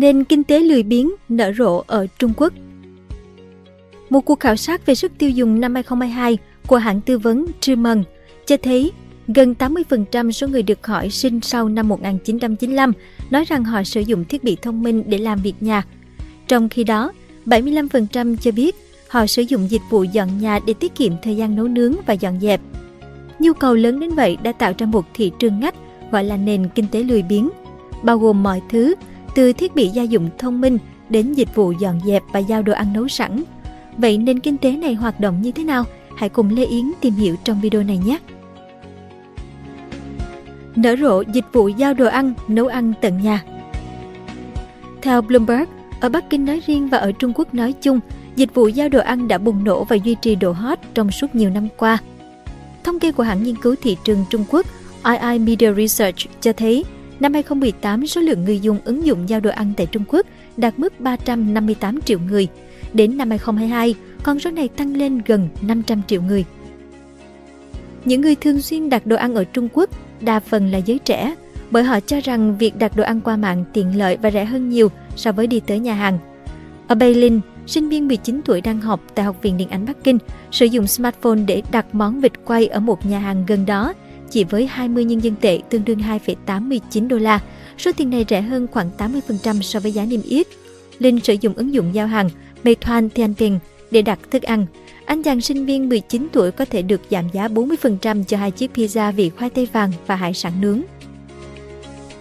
Nền kinh tế lười biếng nở rộ ở Trung Quốc Một cuộc khảo sát về sức tiêu dùng năm 2022 của hãng tư vấn Truman cho thấy gần 80% số người được hỏi sinh sau năm 1995 nói rằng họ sử dụng thiết bị thông minh để làm việc nhà. Trong khi đó, 75% cho biết họ sử dụng dịch vụ dọn nhà để tiết kiệm thời gian nấu nướng và dọn dẹp. Nhu cầu lớn đến vậy đã tạo ra một thị trường ngách gọi là nền kinh tế lười biếng, bao gồm mọi thứ từ thiết bị gia dụng thông minh đến dịch vụ dọn dẹp và giao đồ ăn nấu sẵn. Vậy nền kinh tế này hoạt động như thế nào? Hãy cùng Lê Yến tìm hiểu trong video này nhé! Nở rộ dịch vụ giao đồ ăn, nấu ăn tận nhà Theo Bloomberg, ở Bắc Kinh nói riêng và ở Trung Quốc nói chung, dịch vụ giao đồ ăn đã bùng nổ và duy trì độ hot trong suốt nhiều năm qua. Thống kê của hãng nghiên cứu thị trường Trung Quốc II Media Research cho thấy Năm 2018, số lượng người dùng ứng dụng giao đồ ăn tại Trung Quốc đạt mức 358 triệu người. Đến năm 2022, con số này tăng lên gần 500 triệu người. Những người thường xuyên đặt đồ ăn ở Trung Quốc đa phần là giới trẻ, bởi họ cho rằng việc đặt đồ ăn qua mạng tiện lợi và rẻ hơn nhiều so với đi tới nhà hàng. Ở Berlin, sinh viên 19 tuổi đang học tại Học viện Điện ảnh Bắc Kinh sử dụng smartphone để đặt món vịt quay ở một nhà hàng gần đó chỉ với 20 nhân dân tệ tương đương 2,89 đô la. Số tiền này rẻ hơn khoảng 80% so với giá niêm yết. Linh sử dụng ứng dụng giao hàng Meituan Tianping để đặt thức ăn. Anh chàng sinh viên 19 tuổi có thể được giảm giá 40% cho hai chiếc pizza vị khoai tây vàng và hải sản nướng.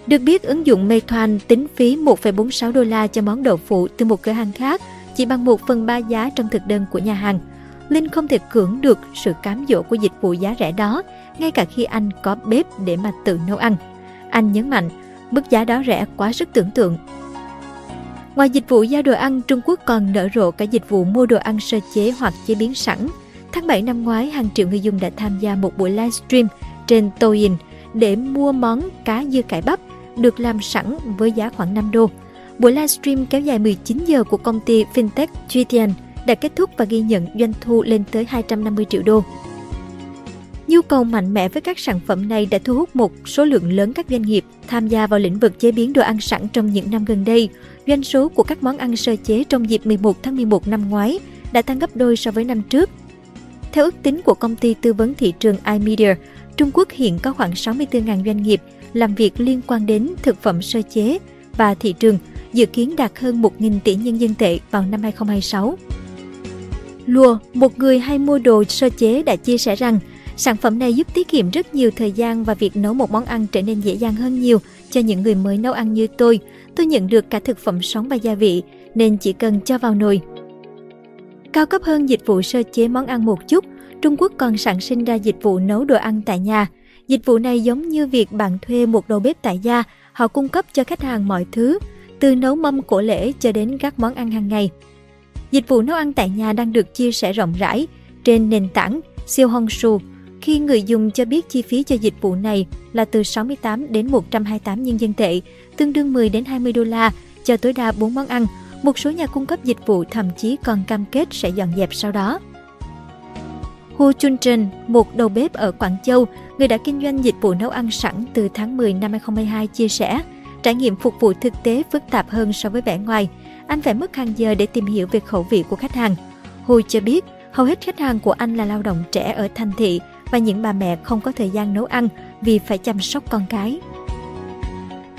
Được biết, ứng dụng Meituan tính phí 1,46 đô la cho món đậu phụ từ một cửa hàng khác, chỉ bằng 1 phần 3 giá trong thực đơn của nhà hàng. Linh không thể cưỡng được sự cám dỗ của dịch vụ giá rẻ đó, ngay cả khi anh có bếp để mà tự nấu ăn. Anh nhấn mạnh, mức giá đó rẻ quá sức tưởng tượng. Ngoài dịch vụ giao đồ ăn, Trung Quốc còn nở rộ cả dịch vụ mua đồ ăn sơ chế hoặc chế biến sẵn. Tháng 7 năm ngoái, hàng triệu người dùng đã tham gia một buổi livestream trên Douyin để mua món cá dưa cải bắp được làm sẵn với giá khoảng 5 đô. Buổi livestream kéo dài 19 giờ của công ty fintech Juitian đã kết thúc và ghi nhận doanh thu lên tới 250 triệu đô. Nhu cầu mạnh mẽ với các sản phẩm này đã thu hút một số lượng lớn các doanh nghiệp tham gia vào lĩnh vực chế biến đồ ăn sẵn trong những năm gần đây. Doanh số của các món ăn sơ chế trong dịp 11 tháng 11 năm ngoái đã tăng gấp đôi so với năm trước. Theo ước tính của công ty tư vấn thị trường iMedia, Trung Quốc hiện có khoảng 64.000 doanh nghiệp làm việc liên quan đến thực phẩm sơ chế và thị trường dự kiến đạt hơn 1.000 tỷ nhân dân tệ vào năm 2026. Lùa, một người hay mua đồ sơ chế đã chia sẻ rằng Sản phẩm này giúp tiết kiệm rất nhiều thời gian và việc nấu một món ăn trở nên dễ dàng hơn nhiều cho những người mới nấu ăn như tôi. Tôi nhận được cả thực phẩm sống và gia vị, nên chỉ cần cho vào nồi. Cao cấp hơn dịch vụ sơ chế món ăn một chút, Trung Quốc còn sản sinh ra dịch vụ nấu đồ ăn tại nhà. Dịch vụ này giống như việc bạn thuê một đầu bếp tại gia, họ cung cấp cho khách hàng mọi thứ, từ nấu mâm cổ lễ cho đến các món ăn hàng ngày. Dịch vụ nấu ăn tại nhà đang được chia sẻ rộng rãi trên nền tảng Xiaohongshu khi người dùng cho biết chi phí cho dịch vụ này là từ 68 đến 128 nhân dân tệ, tương đương 10 đến 20 đô la cho tối đa 4 món ăn. Một số nhà cung cấp dịch vụ thậm chí còn cam kết sẽ dọn dẹp sau đó. Hu Chunchen, một đầu bếp ở Quảng Châu, người đã kinh doanh dịch vụ nấu ăn sẵn từ tháng 10 năm 2022 chia sẻ, trải nghiệm phục vụ thực tế phức tạp hơn so với vẻ ngoài. Anh phải mất hàng giờ để tìm hiểu về khẩu vị của khách hàng. Hu cho biết, hầu hết khách hàng của anh là lao động trẻ ở thành thị và những bà mẹ không có thời gian nấu ăn vì phải chăm sóc con cái.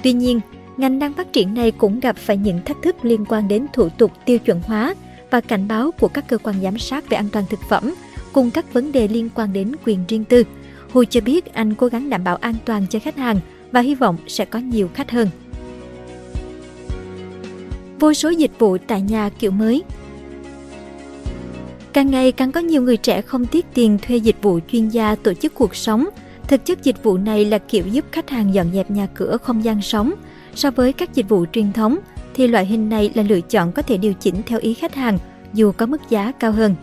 Tuy nhiên, ngành đang phát triển này cũng gặp phải những thách thức liên quan đến thủ tục tiêu chuẩn hóa và cảnh báo của các cơ quan giám sát về an toàn thực phẩm, cùng các vấn đề liên quan đến quyền riêng tư. Hu cho biết anh cố gắng đảm bảo an toàn cho khách hàng và hy vọng sẽ có nhiều khách hơn. Vô số dịch vụ tại nhà kiểu mới Càng ngày càng có nhiều người trẻ không tiếc tiền thuê dịch vụ chuyên gia tổ chức cuộc sống. Thực chất dịch vụ này là kiểu giúp khách hàng dọn dẹp nhà cửa không gian sống. So với các dịch vụ truyền thống, thì loại hình này là lựa chọn có thể điều chỉnh theo ý khách hàng, dù có mức giá cao hơn.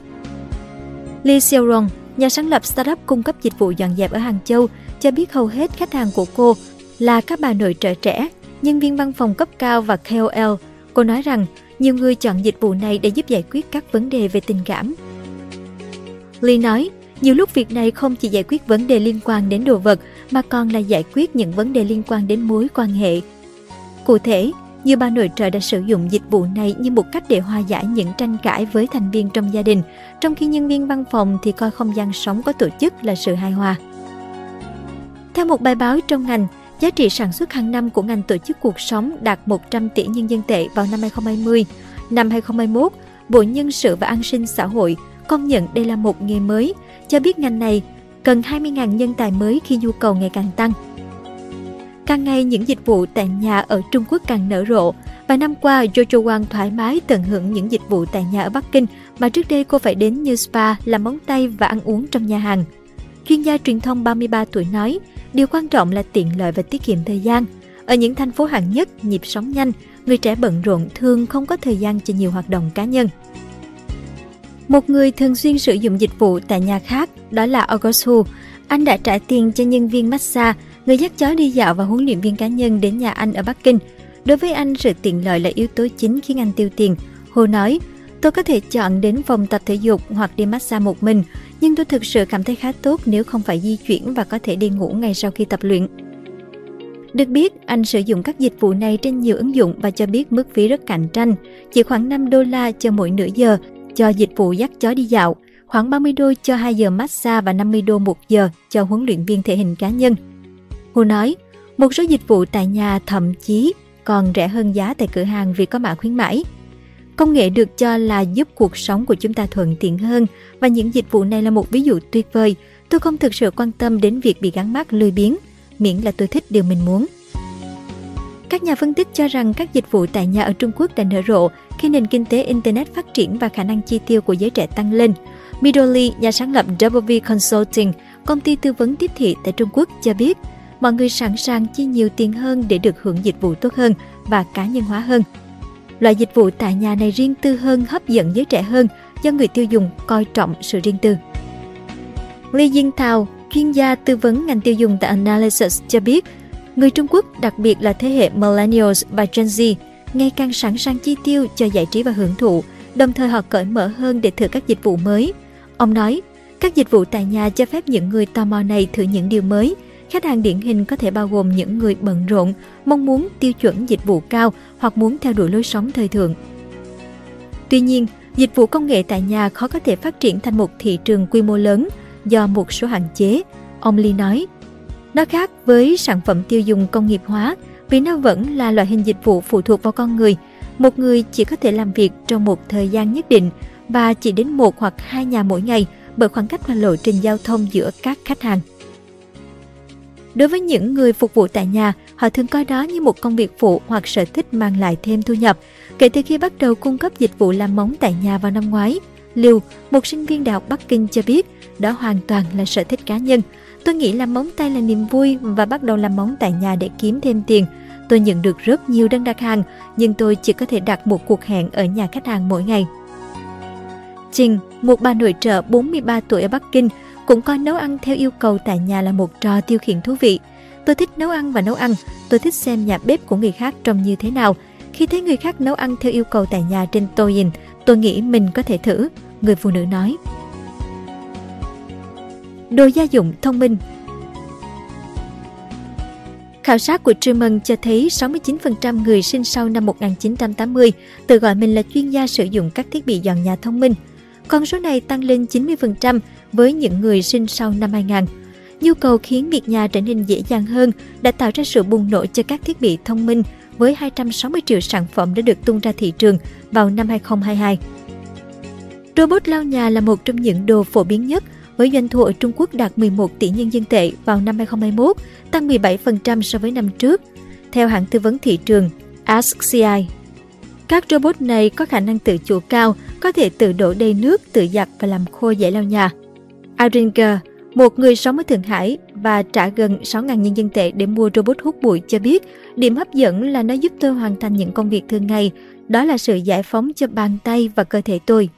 Lee Seorong, nhà sáng lập startup cung cấp dịch vụ dọn dẹp ở Hàng Châu, cho biết hầu hết khách hàng của cô là các bà nội trợ trẻ, nhân viên văn phòng cấp cao và KOL. Cô nói rằng nhiều người chọn dịch vụ này để giúp giải quyết các vấn đề về tình cảm. Lee nói, nhiều lúc việc này không chỉ giải quyết vấn đề liên quan đến đồ vật mà còn là giải quyết những vấn đề liên quan đến mối quan hệ. Cụ thể, Nhiều bà nội trợ đã sử dụng dịch vụ này như một cách để hòa giải những tranh cãi với thành viên trong gia đình, trong khi nhân viên văn phòng thì coi không gian sống có tổ chức là sự hài hòa. Theo một bài báo trong ngành, giá trị sản xuất hàng năm của ngành tổ chức cuộc sống đạt 100 tỷ nhân dân tệ vào năm 2020. Năm 2021, Bộ Nhân sự và An sinh xã hội công nhận đây là một nghề mới, cho biết ngành này cần 20.000 nhân tài mới khi nhu cầu ngày càng tăng. Càng ngày những dịch vụ tại nhà ở Trung Quốc càng nở rộ. Và năm qua, Jojo Wang thoải mái tận hưởng những dịch vụ tại nhà ở Bắc Kinh mà trước đây cô phải đến như spa, làm móng tay và ăn uống trong nhà hàng. Chuyên gia truyền thông 33 tuổi nói, điều quan trọng là tiện lợi và tiết kiệm thời gian. Ở những thành phố hạng nhất, nhịp sống nhanh, người trẻ bận rộn thường không có thời gian cho nhiều hoạt động cá nhân. Một người thường xuyên sử dụng dịch vụ tại nhà khác đó là August Hu. Anh đã trả tiền cho nhân viên massage, người dắt chó đi dạo và huấn luyện viên cá nhân đến nhà anh ở Bắc Kinh. Đối với anh, sự tiện lợi là yếu tố chính khiến anh tiêu tiền. Hồ nói, tôi có thể chọn đến phòng tập thể dục hoặc đi massage một mình, nhưng tôi thực sự cảm thấy khá tốt nếu không phải di chuyển và có thể đi ngủ ngay sau khi tập luyện. Được biết, anh sử dụng các dịch vụ này trên nhiều ứng dụng và cho biết mức phí rất cạnh tranh, chỉ khoảng 5 đô la cho mỗi nửa giờ cho dịch vụ dắt chó đi dạo, khoảng 30 đô cho 2 giờ massage và 50 đô một giờ cho huấn luyện viên thể hình cá nhân. Hồ nói, một số dịch vụ tại nhà thậm chí còn rẻ hơn giá tại cửa hàng vì có mã khuyến mãi. Công nghệ được cho là giúp cuộc sống của chúng ta thuận tiện hơn và những dịch vụ này là một ví dụ tuyệt vời. Tôi không thực sự quan tâm đến việc bị gắn mát lười biếng, miễn là tôi thích điều mình muốn. Các nhà phân tích cho rằng các dịch vụ tại nhà ở Trung Quốc đã nở rộ khi nền kinh tế Internet phát triển và khả năng chi tiêu của giới trẻ tăng lên. Midoli, nhà sáng lập W Consulting, công ty tư vấn tiếp thị tại Trung Quốc cho biết, mọi người sẵn sàng chi nhiều tiền hơn để được hưởng dịch vụ tốt hơn và cá nhân hóa hơn. Loại dịch vụ tại nhà này riêng tư hơn hấp dẫn giới trẻ hơn do người tiêu dùng coi trọng sự riêng tư. Li Jing Tao, chuyên gia tư vấn ngành tiêu dùng tại Analysis cho biết, người Trung Quốc, đặc biệt là thế hệ Millennials và Gen Z, ngày càng sẵn sàng chi tiêu cho giải trí và hưởng thụ, đồng thời họ cởi mở hơn để thử các dịch vụ mới. Ông nói, các dịch vụ tại nhà cho phép những người tò mò này thử những điều mới. Khách hàng điển hình có thể bao gồm những người bận rộn, mong muốn tiêu chuẩn dịch vụ cao hoặc muốn theo đuổi lối sống thời thượng. Tuy nhiên, dịch vụ công nghệ tại nhà khó có thể phát triển thành một thị trường quy mô lớn do một số hạn chế, ông Lee nói. Nó khác với sản phẩm tiêu dùng công nghiệp hóa vì nó vẫn là loại hình dịch vụ phụ thuộc vào con người. Một người chỉ có thể làm việc trong một thời gian nhất định và chỉ đến một hoặc hai nhà mỗi ngày bởi khoảng cách và lộ trình giao thông giữa các khách hàng. Đối với những người phục vụ tại nhà, họ thường coi đó như một công việc phụ hoặc sở thích mang lại thêm thu nhập. Kể từ khi bắt đầu cung cấp dịch vụ làm móng tại nhà vào năm ngoái, Liu, một sinh viên đại học Bắc Kinh cho biết, đó hoàn toàn là sở thích cá nhân. Tôi nghĩ làm móng tay là niềm vui và bắt đầu làm móng tại nhà để kiếm thêm tiền. Tôi nhận được rất nhiều đơn đặt hàng, nhưng tôi chỉ có thể đặt một cuộc hẹn ở nhà khách hàng mỗi ngày. Trình, một bà nội trợ 43 tuổi ở Bắc Kinh, cũng coi nấu ăn theo yêu cầu tại nhà là một trò tiêu khiển thú vị. Tôi thích nấu ăn và nấu ăn, tôi thích xem nhà bếp của người khác trông như thế nào. Khi thấy người khác nấu ăn theo yêu cầu tại nhà trên Douyin, tôi nghĩ mình có thể thử, người phụ nữ nói. Đồ gia dụng thông minh Khảo sát của Truman cho thấy 69% người sinh sau năm 1980 tự gọi mình là chuyên gia sử dụng các thiết bị dọn nhà thông minh. Con số này tăng lên 90% với những người sinh sau năm 2000. Nhu cầu khiến việc nhà trở nên dễ dàng hơn đã tạo ra sự bùng nổ cho các thiết bị thông minh với 260 triệu sản phẩm đã được tung ra thị trường vào năm 2022. Robot lau nhà là một trong những đồ phổ biến nhất với doanh thu ở Trung Quốc đạt 11 tỷ nhân dân tệ vào năm 2021, tăng 17% so với năm trước, theo hãng tư vấn thị trường AskCI. Các robot này có khả năng tự chủ cao, có thể tự đổ đầy nước, tự giặt và làm khô dễ lau nhà. Aringer, một người sống ở Thượng Hải và trả gần 6.000 nhân dân tệ để mua robot hút bụi cho biết, điểm hấp dẫn là nó giúp tôi hoàn thành những công việc thường ngày, đó là sự giải phóng cho bàn tay và cơ thể tôi.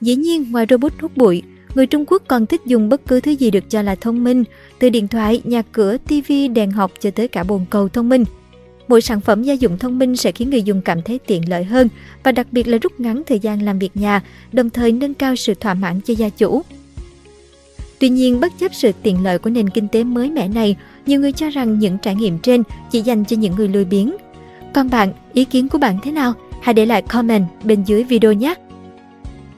Dĩ nhiên, ngoài robot hút bụi, người Trung Quốc còn thích dùng bất cứ thứ gì được cho là thông minh, từ điện thoại, nhà cửa, tivi, đèn học cho tới cả bồn cầu thông minh. Mỗi sản phẩm gia dụng thông minh sẽ khiến người dùng cảm thấy tiện lợi hơn và đặc biệt là rút ngắn thời gian làm việc nhà, đồng thời nâng cao sự thỏa mãn cho gia chủ. Tuy nhiên, bất chấp sự tiện lợi của nền kinh tế mới mẻ này, nhiều người cho rằng những trải nghiệm trên chỉ dành cho những người lười biếng. Còn bạn, ý kiến của bạn thế nào? Hãy để lại comment bên dưới video nhé!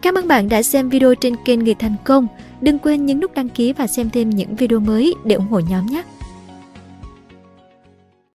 Cảm ơn bạn đã xem video trên kênh Người Thành Công. Đừng quên nhấn nút đăng ký và xem thêm những video mới để ủng hộ nhóm nhé!